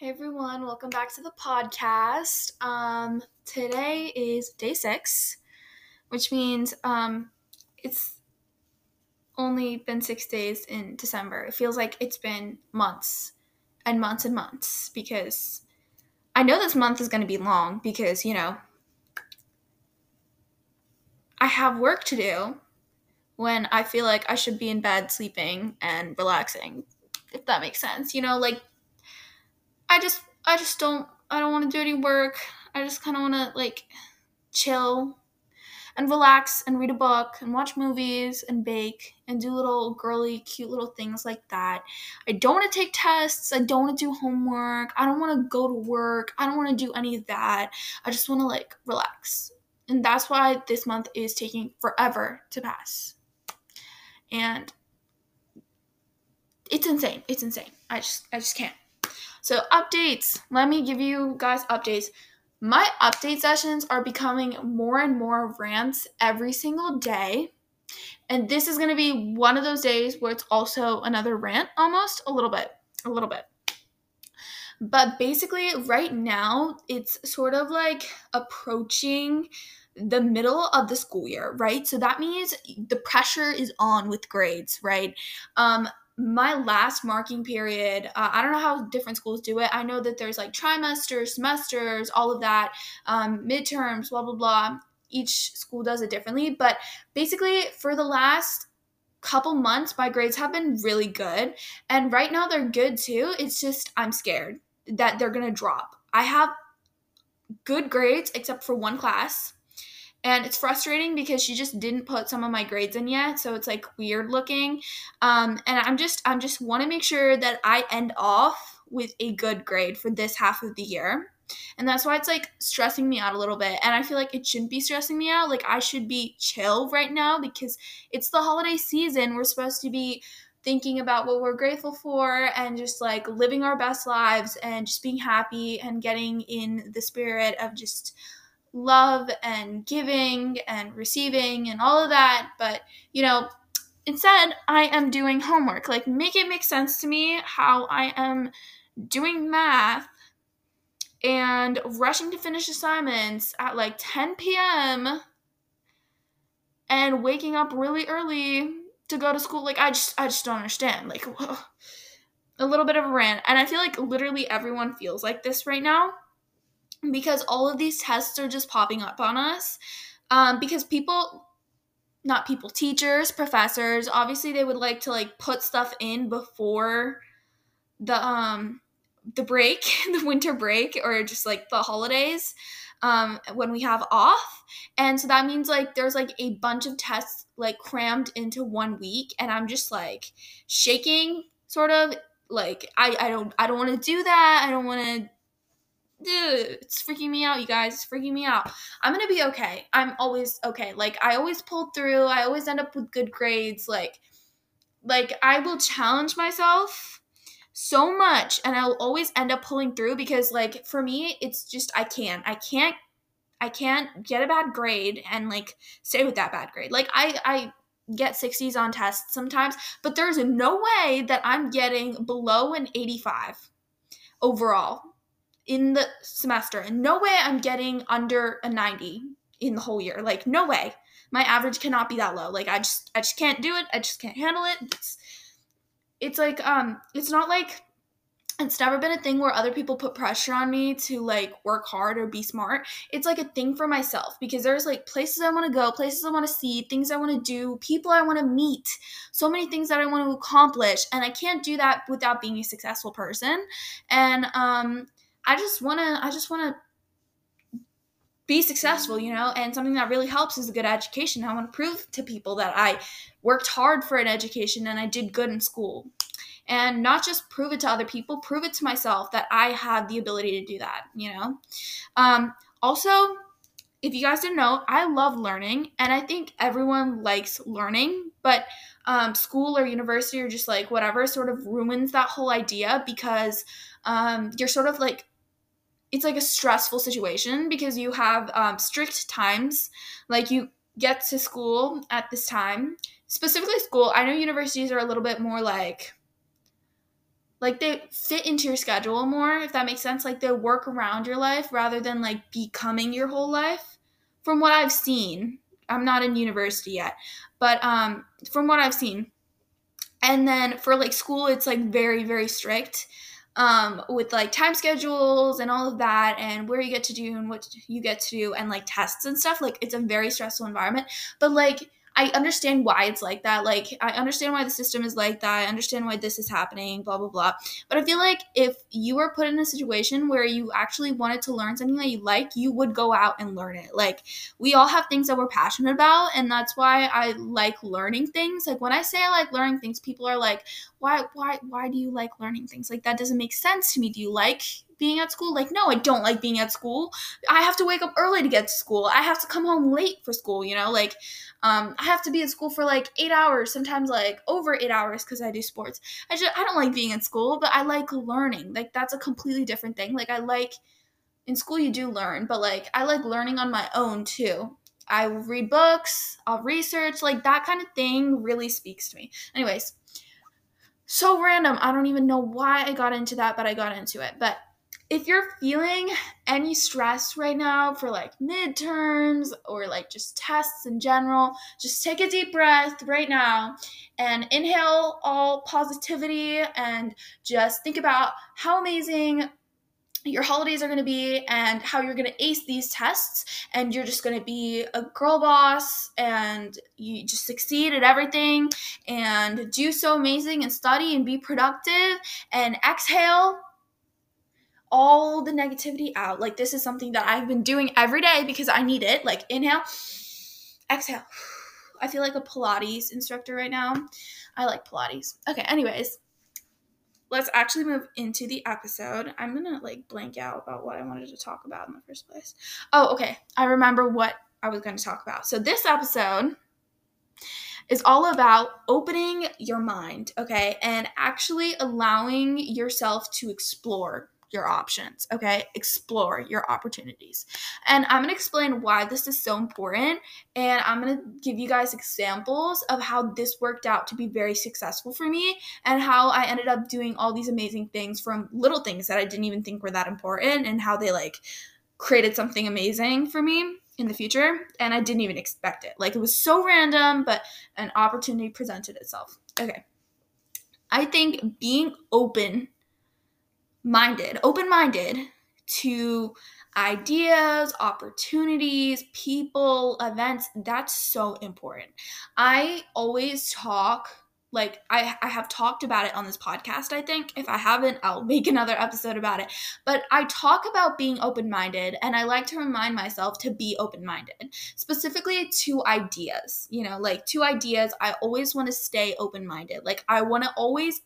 Hey everyone, welcome back to the podcast. Um, today is day six, which means um, it's only been six days in December. It feels like it's been months and months and months because I know this month is going to be long because, you know, I have work to do when I feel like I should be in bed sleeping and relaxing, if that makes sense. You know, like I just I just don't I don't want to do any work. I just kind of want to like chill and relax and read a book and watch movies and bake and do little girly cute little things like that. I don't want to take tests. I don't want to do homework. I don't want to go to work. I don't want to do any of that. I just want to like relax. And that's why this month is taking forever to pass. And it's insane. It's insane. I just I just can't. So, updates. Let me give you guys updates. My update sessions are becoming more and more rants every single day. And this is going to be one of those days where it's also another rant, almost a little bit. A little bit. But basically, right now, it's sort of like approaching the middle of the school year, right? So that means the pressure is on with grades, right? Um, my last marking period, uh, I don't know how different schools do it. I know that there's like trimesters, semesters, all of that, um, midterms, blah, blah, blah. Each school does it differently. But basically, for the last couple months, my grades have been really good. And right now, they're good too. It's just I'm scared that they're going to drop. I have good grades except for one class and it's frustrating because she just didn't put some of my grades in yet so it's like weird looking. Um, and i'm just i'm just want to make sure that i end off with a good grade for this half of the year. And that's why it's like stressing me out a little bit. And i feel like it shouldn't be stressing me out. Like i should be chill right now because it's the holiday season. We're supposed to be thinking about what we're grateful for and just like living our best lives and just being happy and getting in the spirit of just love and giving and receiving and all of that. But, you know, instead, I am doing homework. Like, make it make sense to me how I am doing math and rushing to finish assignments at like 10 p.m. and waking up really early to go to school. Like, I just, I just don't understand. Like, whoa. a little bit of a rant. And I feel like literally everyone feels like this right now because all of these tests are just popping up on us. Um, because people, not people, teachers, professors, obviously they would like to like put stuff in before the um the break, the winter break, or just like the holidays um, when we have off. And so that means like there's like a bunch of tests like crammed into one week, and I'm just like shaking, sort of like I I don't I don't want to do that. I don't want to dude, it's freaking me out, you guys. It's freaking me out. I'm gonna be okay. I'm always okay. Like I always pull through. I always end up with good grades. Like, like I will challenge myself so much, and I'll always end up pulling through because, like, for me, it's just I can't. I can't. I can't get a bad grade and like stay with that bad grade. Like I, I get 60s on tests sometimes, but there's no way that I'm getting below an 85 overall in the semester. And no way I'm getting under a 90 in the whole year. Like no way. My average cannot be that low. Like I just I just can't do it. I just can't handle it. It's it's like um it's not like it's never been a thing where other people put pressure on me to like work hard or be smart. It's like a thing for myself because there's like places I want to go, places I want to see, things I want to do, people I want to meet, so many things that I want to accomplish, and I can't do that without being a successful person. And um I just want to I just want to be successful, you know, and something that really helps is a good education. I want to prove to people that I worked hard for an education and I did good in school. And not just prove it to other people, prove it to myself that I have the ability to do that, you know? Um, also, if you guys didn't know, I love learning and I think everyone likes learning, but um, school or university or just like whatever sort of ruins that whole idea because um, you're sort of like it's like a stressful situation because you have um, strict times. Like you get to school at this time. Specifically school i know universities are a little bit more like like they fit into your schedule more if that makes sense. Like they work around your life rather than like becoming your whole life. From what i've seen i'm not in university yet but um from what i've seen. And then for like school it's like very very strict um with like time schedules and all of that and where you get to do and what you get to do and like tests and stuff like it's a very stressful environment. But like I understand why it's like that. Like, I understand why the system is like that. I understand why this is happening, blah, blah, blah. But I feel like if you were put in a situation where you actually wanted to learn something that you like, you would go out and learn it. Like, we all have things that we're passionate about. And that's why I like learning things. Like, when I say I like learning things, people are like, why, why, why do you like learning things? Like, that doesn't make sense to me. Do you like being at school? Like, no, I don't like being at school. I have to wake up early to get to school. I have to come home late for school, you know? Like, um, I have to be at school for like eight hours, sometimes like over eight hours because I do sports. I just I don't like being in school, but I like learning. Like that's a completely different thing. Like I like in school you do learn, but like I like learning on my own too. I read books, I'll research, like that kind of thing really speaks to me. Anyways, so random. I don't even know why I got into that, but I got into it. But if you're feeling any stress right now for like midterms or like just tests in general, just take a deep breath right now and inhale all positivity and just think about how amazing your holidays are going to be and how you're going to ace these tests and you're just going to be a girl boss and you just succeed at everything and do so amazing and study and be productive and exhale all the negativity out. Like this is something that I've been doing every day because I need it. Like inhale, exhale. I feel like a Pilates instructor right now. I like Pilates. Okay, anyways, let's actually move into the episode. I'm gonna like blank out about what I wanted to talk about in the first place. Oh, okay. I remember what I was gonna talk about. So this episode is all about opening your mind, okay, and actually allowing yourself to explore your options, okay? Explore your opportunities. And I'm gonna explain why this is so important, and I'm gonna give you guys examples of how this worked out to be very successful for me and how I ended up doing all these amazing things from little things that I didn't even think were that important and how they like created something amazing for me in the future and I didn't even expect it. Like it was so random, but an opportunity presented itself. Okay. I think being open minded, open minded to ideas, opportunities, people, events. That's so important. I always talk like I, I have talked about it on this podcast i think if i haven't i'll make another episode about it but i talk about being open-minded and i like to remind myself to be open-minded specifically to ideas you know like to ideas i always want to stay open-minded like i want to always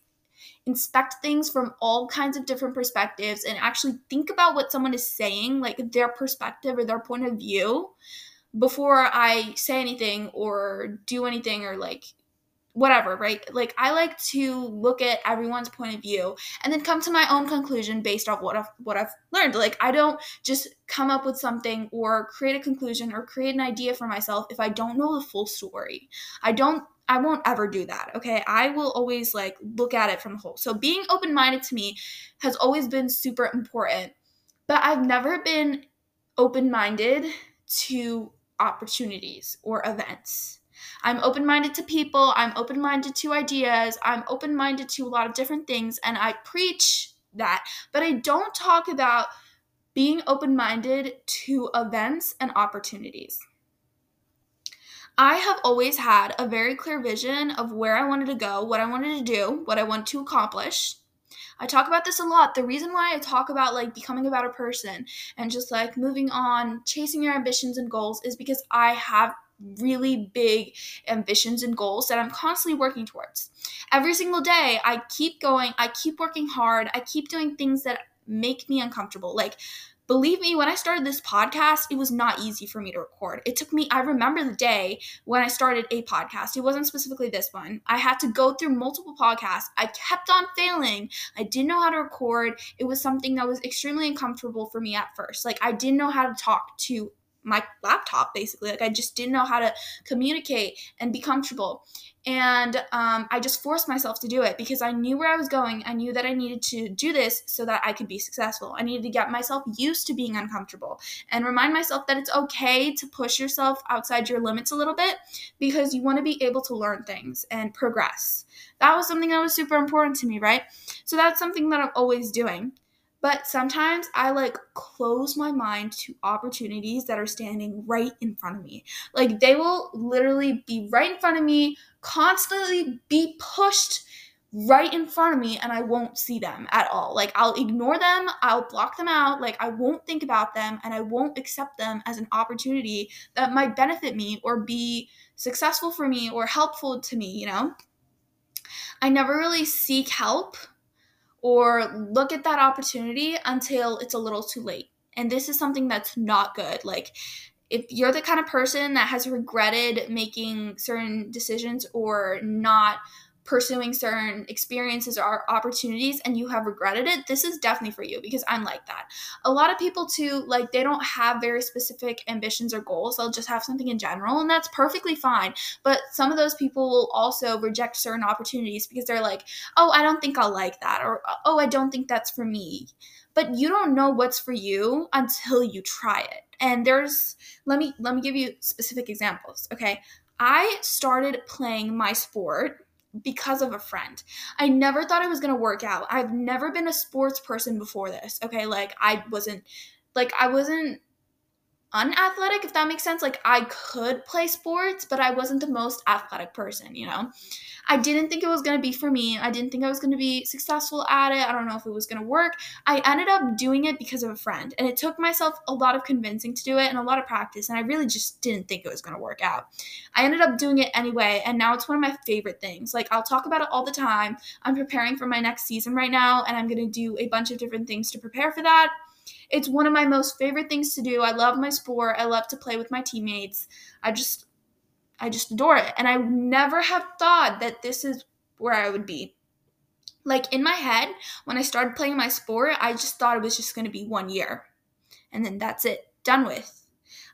inspect things from all kinds of different perspectives and actually think about what someone is saying, like their perspective or their point of view, before I say anything or do anything or like whatever, right? Like I like to look at everyone's point of view and then come to my own conclusion based off what I've what I've learned. Like I don't just come up with something or create a conclusion or create an idea for myself if I don't know the full story. I don't I won't ever do that. Okay. I will always like look at it from the whole. So being open minded to me has always been super important, but I've never been open minded to opportunities or events. I'm open minded to people, I'm open minded to ideas, I'm open minded to a lot of different things, and I preach that. But I don't talk about being open minded to events and opportunities. I have always had a very clear vision of where I wanted to go, what I wanted to do, what I want to accomplish. I talk about this a lot. The reason why I talk about like becoming a better person and just like moving on, chasing your ambitions and goals is because I have really big ambitions and goals that I'm constantly working towards. Every single day, I keep going, I keep working hard, I keep doing things that make me uncomfortable. Like believe me, when I started this podcast, it was not easy for me to record. It took me, I remember the day when I started a podcast. It wasn't specifically this one. I had to go through multiple podcasts. I kept on failing. I didn't know how to record. It was something that was extremely uncomfortable for me at first. Like, I didn't know how to talk to my laptop basically. Like i just didn't know how to communicate and be comfortable. And um, i just forced myself to do it because i knew where i was going. I knew that i needed to do this so that i could be successful. I needed to get myself used to being uncomfortable and remind myself that it's okay to push yourself outside your limits a little bit because you want to be able to learn things and progress. That was something that was super important to me right? So that's something that i'm always doing but sometimes I like close my mind to opportunities that are standing right in front of me. Like they will literally be right in front of me, constantly be pushed right in front of me and I won't see them at all. Like I'll ignore them, I'll block them out, like I won't think about them and I won't accept them as an opportunity that might benefit me or be successful for me or helpful to me, you know? I never really seek help or look at that opportunity until it's a little too late. And this is something that's not good. Like, if you're the kind of person that has regretted making certain decisions or not pursuing certain experiences or opportunities and you have regretted it, this is definitely for you because I'm like that. A lot of people too, like they don't have very specific ambitions or goals. They'll just have something in general and that's perfectly fine. But some of those people will also reject certain opportunities because they're like, "Oh, I don't think I'll like that," or "Oh, I don't think that's for me." But you don't know what's for you until you try it. And there's let me let me give you specific examples, okay? I started playing my sport because of a friend. I never thought it was going to work out. I've never been a sports person before this. Okay, like I wasn't like I wasn't unathletic if that makes sense. Like I could play sports, but I wasn't the most athletic person, you know. I didn't think it was to be for me. I didn't think I was to be successful at it. I don't know if it was to work. I ended up doing it because of a friend, and it took myself a lot of convincing to do it and a lot of practice, and I really just didn't think it was to work out. I ended up doing it anyway, and now it's one of my favorite things. Like, I'll talk about it all the time. I'm preparing for my next season right now, and I'm to do a bunch of different things to prepare for that. It's one of my most favorite things to do. I love my sport. I love to play with my teammates. I just I just adore it. And I never have thought that this is where I would be. Like in my head, when I started playing my sport, I just thought it was just going to be one year. And then that's it, done with.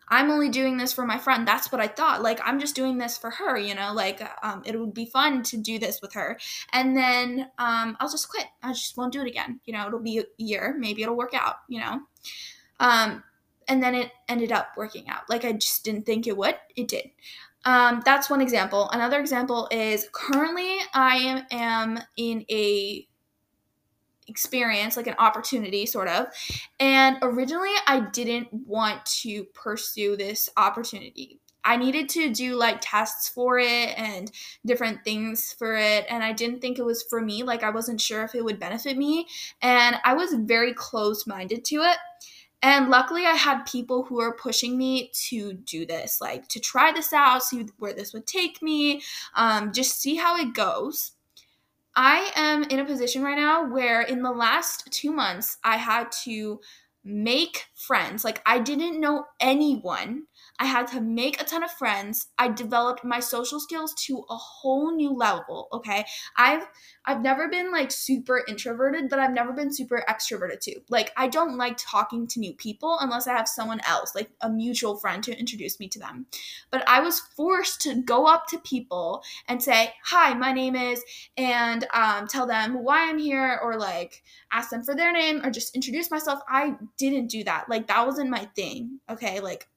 I'm only doing this for my friend. That's what I thought. Like, I'm just doing this for her, you know, like, um, it would be fun to do this with her. And then um, I'll just quit. I just won't do it again. You know, it'll be a year. Maybe it'll work out, you know. Um, and then it ended up working out. Like, I just didn't think it would. It did. Um, that's one example. Another example is currently I am, am in a experience, like an opportunity, sort of. And originally, I didn't want to pursue this opportunity. I needed to do like tests for it and different things for it. And I didn't think it was for me. Like, I wasn't sure if it would benefit me. And I was very close minded to it. And luckily, I had people who were pushing me to do this, like to try this out, see where this would take me, um, just see how it goes. I am in a position right now where in the last two months, I had to make friends. Like, I didn't know anyone I had to make a ton of friends. I developed my social skills to a whole new level, okay? I've I've never been like super introverted, but I've never been super extroverted too. Like I don't like talking to new people unless I have someone else, like a mutual friend to introduce me to them. But I was forced to go up to people and say, "Hi, my name is," and um, tell them why I'm here or like ask them for their name or just introduce myself. I didn't do that. Like that wasn't my thing. Okay? Like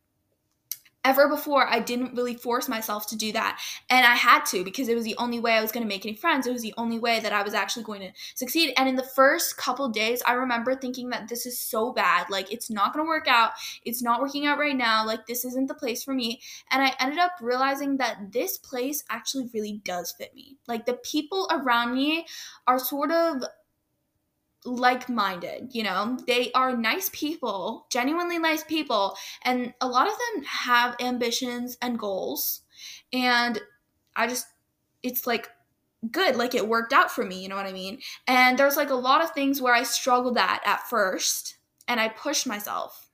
ever before i didn't really force myself to do that. And i had to because it was the only way i was going to make any friends. It was the only way that i was actually going to succeed. And in the first couple days i remember thinking that this is so bad. Like it's not going to work out. It's not working out right now. Like this isn't the place for me. And i ended up realizing that this place actually really does fit me. Like the people around me are sort of like minded, you know? They are nice people, genuinely nice people, and a lot of them have ambitions and goals. And I just, it's like good, like it worked out for me, you know what I mean? And there's like a lot of things where I struggled at at first and I pushed myself.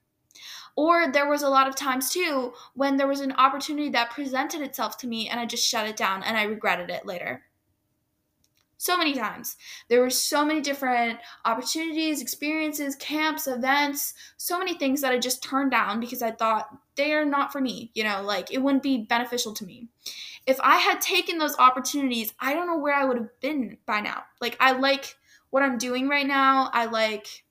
Or there was a lot of times too when there was an opportunity that presented itself to me and I just shut it down and I regretted it later so many times. There were so many different opportunities, experiences, camps, events, so many things that I just turned down because I thought they are not for me, you know, like it wouldn't be beneficial to me. If I had taken those opportunities, I don't know where I would have been by now. Like I like what I'm doing right now. I like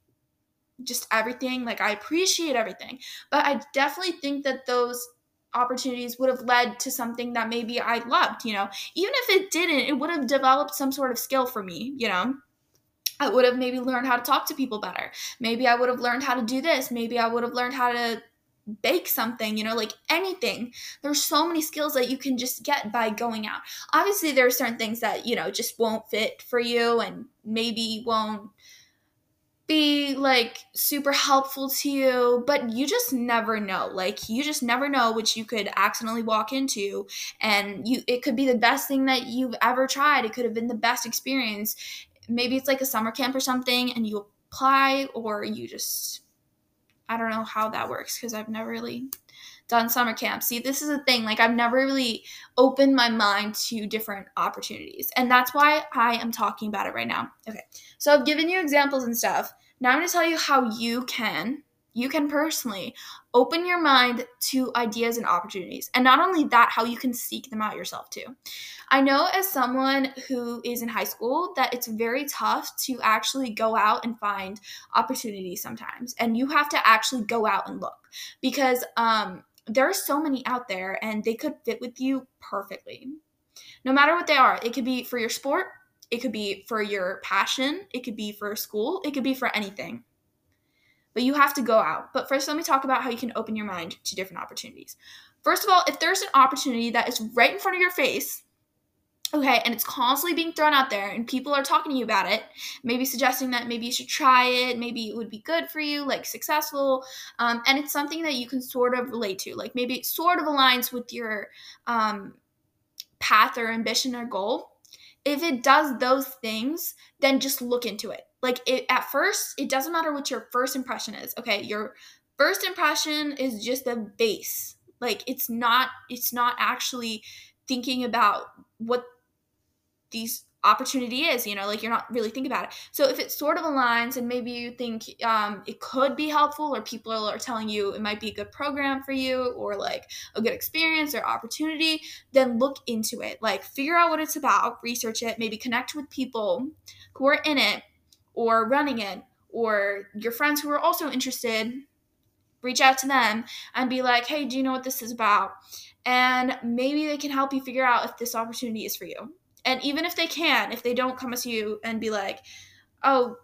just everything. Like I appreciate everything. But I definitely think that those opportunities would have led to something that maybe I loved, you know. Even if it didn't, it would have developed some sort of skill for me, you know. I would have maybe learned how to talk to people better. Maybe I would have learned how to do this. Maybe I would have learned how to bake something, you know, like anything. There's so many skills that you can just get by going out. Obviously, there are certain things that, you know, just won't fit for you and maybe won't be like super helpful to you, but you just never know. Like you just never know which you could accidentally walk into and you it could be the best thing that you've ever tried. It could have been the best experience. Maybe it's like a summer camp or something and you apply or you just I don't know how that works because I've never really done summer camp. See, this is a thing. Like, I've never really opened my mind to different opportunities. And that's why I am talking about it right now. Okay. So, I've given you examples and stuff. Now, I'm going to tell you how you can, you can personally open your mind to ideas and opportunities. And not only that, how you can seek them out yourself too. I know as someone who is in high school that it's very tough to actually go out and find opportunities sometimes. And you have to actually go out and look because um, there are so many out there and they could fit with you perfectly. No matter what they are, it could be for your sport, it could be for your passion, it could be for school, it could be for anything. But you have to go out. But first, let me talk about how you can open your mind to different opportunities. First of all, if there's an opportunity that is right in front of your face, okay, and it's constantly being thrown out there and people are talking to you about it, maybe suggesting that maybe you should try it, maybe it would be good for you, like successful, um, and it's something that you can sort of relate to, like maybe it sort of aligns with your um, path or ambition or goal. If it does those things, then just look into it. Like it at first, it doesn't matter what your first impression is. Okay, your first impression is just the base. Like it's not it's not actually thinking about what these opportunity is you know like you're not really thinking about it. So if it sort of aligns and maybe you think um, it could be helpful or people are telling you it might be a good program for you or like a good experience or opportunity then look into it. Like figure out what it's about research it maybe connect with people who are in it or running it or your friends who are also interested. Reach out to them and be like hey do you know what this is about? And maybe they can help you figure out if this opportunity is for you and even if they can, if they don't come to you and be like, oh,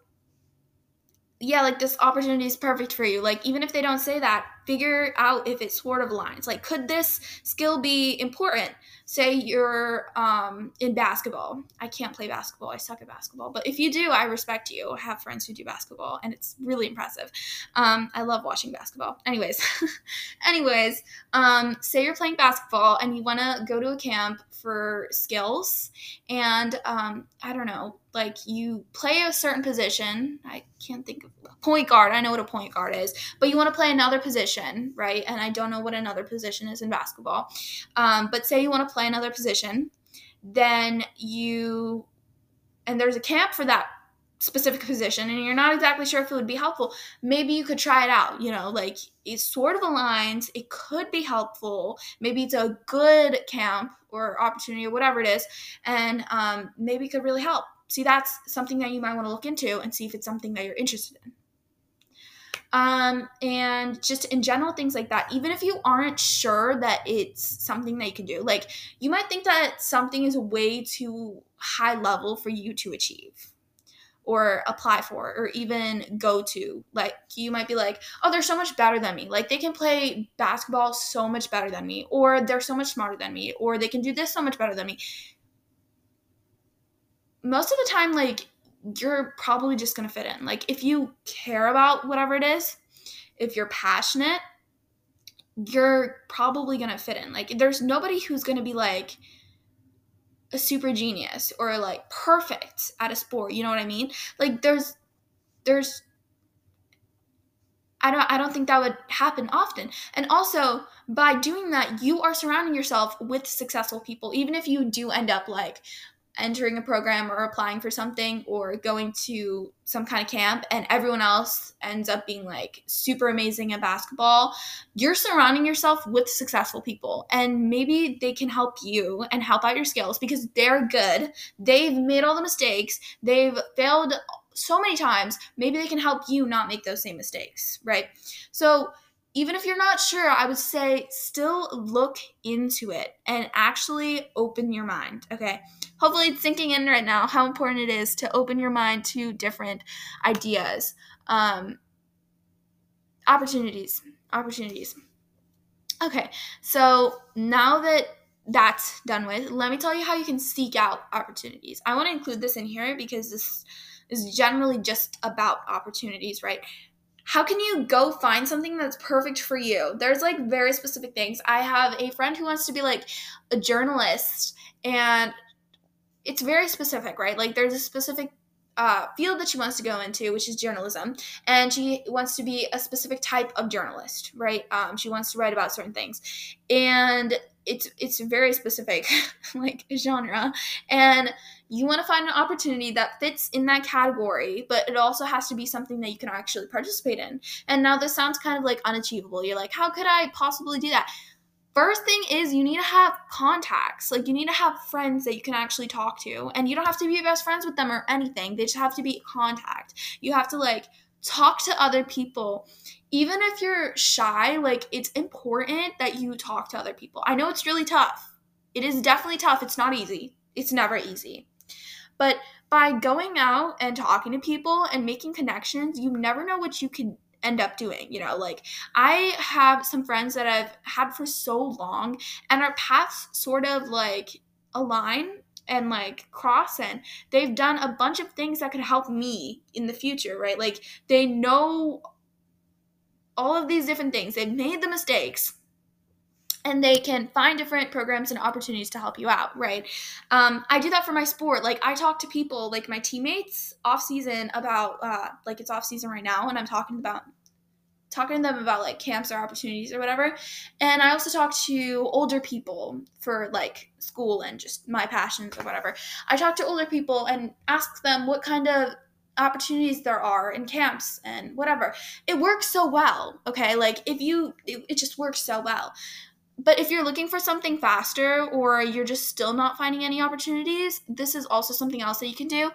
yeah, like this opportunity is perfect for you. Like, even if they don't say that, figure out if it sort of aligns. Like, could this skill be important? Say you're um, in basketball. I can't play basketball. I suck at basketball. But if you do, I respect you. I have friends who do basketball, and it's really impressive. Um, I love watching basketball. Anyways, anyways, um, say you're playing basketball and you want to go to a camp for skills, and um, I don't know, like you play a certain position. I can't think of point guard. I know what a point guard is, but you want to play another position, right? And I don't know what another position is in basketball. Um, but say you want to play another position, then you and there's a camp for that specific position and you're not exactly sure if it would be helpful, maybe you could try it out. You know, like it sort of aligns, it could be helpful. Maybe it's a good camp or opportunity or whatever it is, and um, maybe it could really help. See, that's something that you might want to look into and see if it's something that you're interested in. Um, and just in general, things like that. Even if you aren't sure that it's something that you can do, like you might think that something is way too high level for you to achieve or apply for or even go to. Like you might be like, oh, they're so much better than me. Like they can play basketball so much better than me, or they're so much smarter than me, or they can do this so much better than me. Most of the time, like you're probably just gonna fit in. Like if you care about whatever it is, if you're passionate, you're probably gonna fit in. Like there's nobody who's gonna be like, a super genius or like perfect at a sport you know what i mean like there's there's I don't I don't think that would happen often. And also by doing that, you are surrounding yourself with successful people even if you do end up like entering a program or applying for something or going to some kind of camp and everyone else ends up being like super amazing at basketball, you're surrounding yourself with successful people and maybe they can help you and help out your skills because they're good. They've made all the mistakes, they've failed so many times. Maybe they can help you not make those same mistakes, right? So, even if you're not sure, I would say still look into it and actually open your mind. Okay. Hopefully, it's sinking in right now how important it is to open your mind to different ideas, um, opportunities, opportunities. Okay. So now that that's done with, let me tell you how you can seek out opportunities. I want to include this in here because this is generally just about opportunities, right? how can you go find something that's perfect for you? There's like very specific things. I have a friend who wants to be like a journalist and it's very specific, right? Like there's a specific uh, field that she wants to go into, which is journalism, and she wants to be a specific type of journalist, right? Um, she wants to write about certain things, and it's it's very specific, like genre, and you want to find an opportunity that fits in that category, but it also has to be something that you can actually participate in. And now this sounds kind of like unachievable. You're like, how could I possibly do that? First thing is you need to have contacts. Like you need to have friends that you can actually talk to. And you don't have to be best friends with them or anything. They just have to be contact. You have to like talk to other people. Even if you're shy, like it's important that you talk to other people. I know it's really tough. It is definitely tough. It's not easy. It's never easy. But by going out and talking to people and making connections, you never know what you could end up doing. You know, like I have some friends that I've had for so long, and our paths sort of like align and like cross and they've done a bunch of things that could help me in the future right like they know all of these different things they've made the mistakes and they can find different programs and opportunities to help you out right? Um, i do that for my sport. Like i talk to people like my teammates off season about uh, like it's off season right now and i'm talking about talking to them about like camps or opportunities or whatever. And i also talk to older people for like school and just my passions or whatever. I talk to older people and ask them what kind of opportunities there are in camps and whatever. It works so well okay? Like if you it, it just works so well but if you're looking for something faster or you're just still not finding any opportunities, this is also something else that you can do.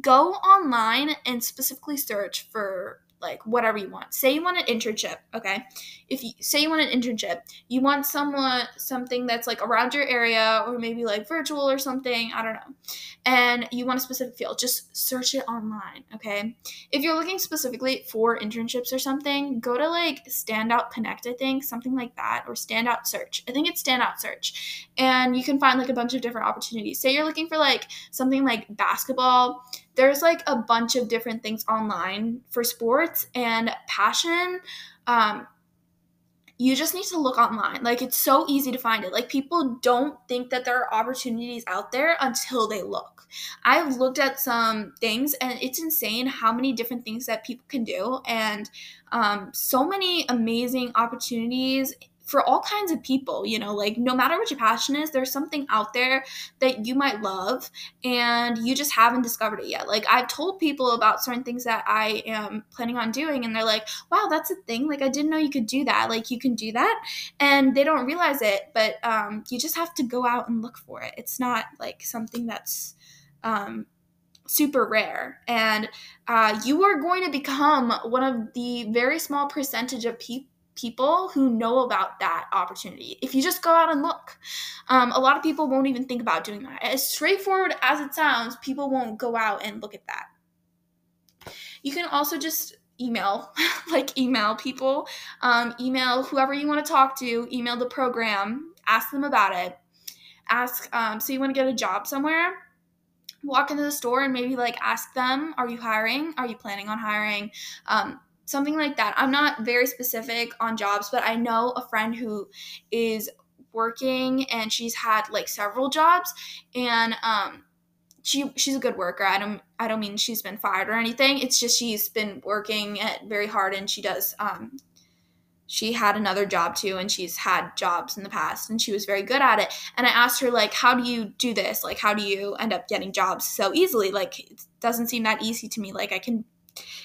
Go online and specifically search for like whatever you want. Say you want an internship, okay? If you say you want an internship, you want someone something that's like around your area or maybe like virtual or something, I don't know. And you want a specific field, just search it online, okay? If you're looking specifically for internships or something, go to like Standout Connect, I think, something like that or Standout Search. I think it's Standout Search. And you can find like a bunch of different opportunities. Say you're looking for like something like basketball, there's like a bunch of different things online for sports and passion um, you just need to look online. Like it's so easy to find it. Like people don't think that there are opportunities out there until they look. I've looked at some things and it's insane how many different things that people can do and um, so many amazing opportunities for all kinds of people, you know, like no matter what your passion is, there's something out there that you might love and you just haven't discovered it yet. Like I've told people about certain things that I am planning on doing and they're like, "Wow, that's a thing. Like I didn't know you could do that. Like you can do that." And they don't realize it, but um you just have to go out and look for it. It's not like something that's um super rare and uh, you are going to become one of the very small percentage of people people who know about that opportunity if you just go out and look. Um, a lot of people won't even think about doing that. As straightforward as it sounds, people won't go out and look at that. You can also just email, like email people, um, email whoever you want to talk to, email the program, ask them about it. Ask, um, so you want to get a job somewhere? Walk into the store and maybe like ask them, are you hiring? Are you planning on hiring? Something like that. I'm not very specific on jobs, but I know a friend who is working and she's had like several jobs and um she she's a good worker. I don't I don't mean she's been fired or anything. It's just she's been working at very hard and she does um she had another job too and she's had jobs in the past and she was very good at it and i asked her like how do you do this like how do you end up getting jobs so easily like it doesn't seem that easy to me like i can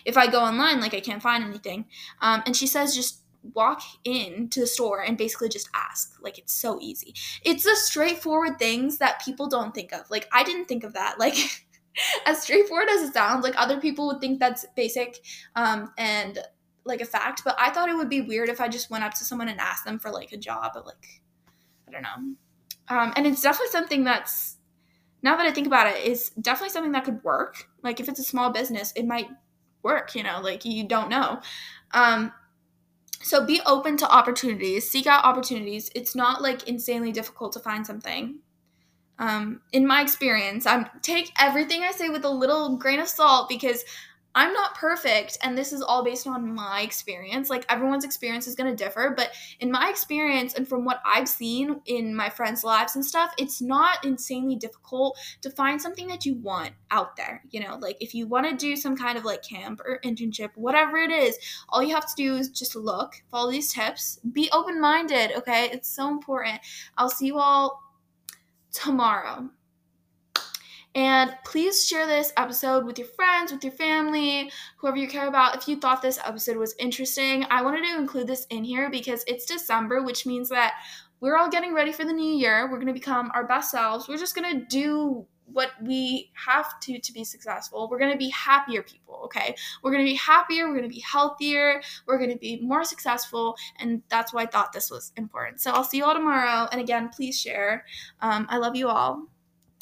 if i go online like i can't find anything. Um, and she says just walk in to the store and basically just ask. Like it's so easy. It's the straightforward things that people don't think of. Like i didn't think of that. Like as straightforward as it sounds like other people would think that's basic um, and like a fact, but I thought it would be weird if I just went up to someone and asked them for like a job, but like I don't know. Um, and it's definitely something that's now that I think about it, is definitely something that could work. Like if it's a small business, it might work, you know, like you don't know. Um, so be open to opportunities, seek out opportunities. It's not like insanely difficult to find something. Um, in my experience, I'm take everything I say with a little grain of salt because I'm not perfect, and this is all based on my experience. Like everyone's experience is going to differ, but in my experience and from what I've seen in my friends' lives and stuff, it's not insanely difficult to find something that you want out there. You know, like if you want to do some kind of like camp or internship, whatever it is, all you have to do is just look, follow these tips, be open minded, okay? It's so important. I'll see you all tomorrow. And please share this episode with your friends, with your family, whoever you care about. If you thought this episode was interesting, I wanted to include this in here because it's December, which means that we're all getting ready for the new year. We're going to become our best selves. We're just going to do what we have to to be successful. We're going to be happier people, okay? We're going to be happier, we're going to be healthier, we're going to be more successful, and that's why I thought this was important. So I'll see you all tomorrow. And again, please share. Um, I love you all.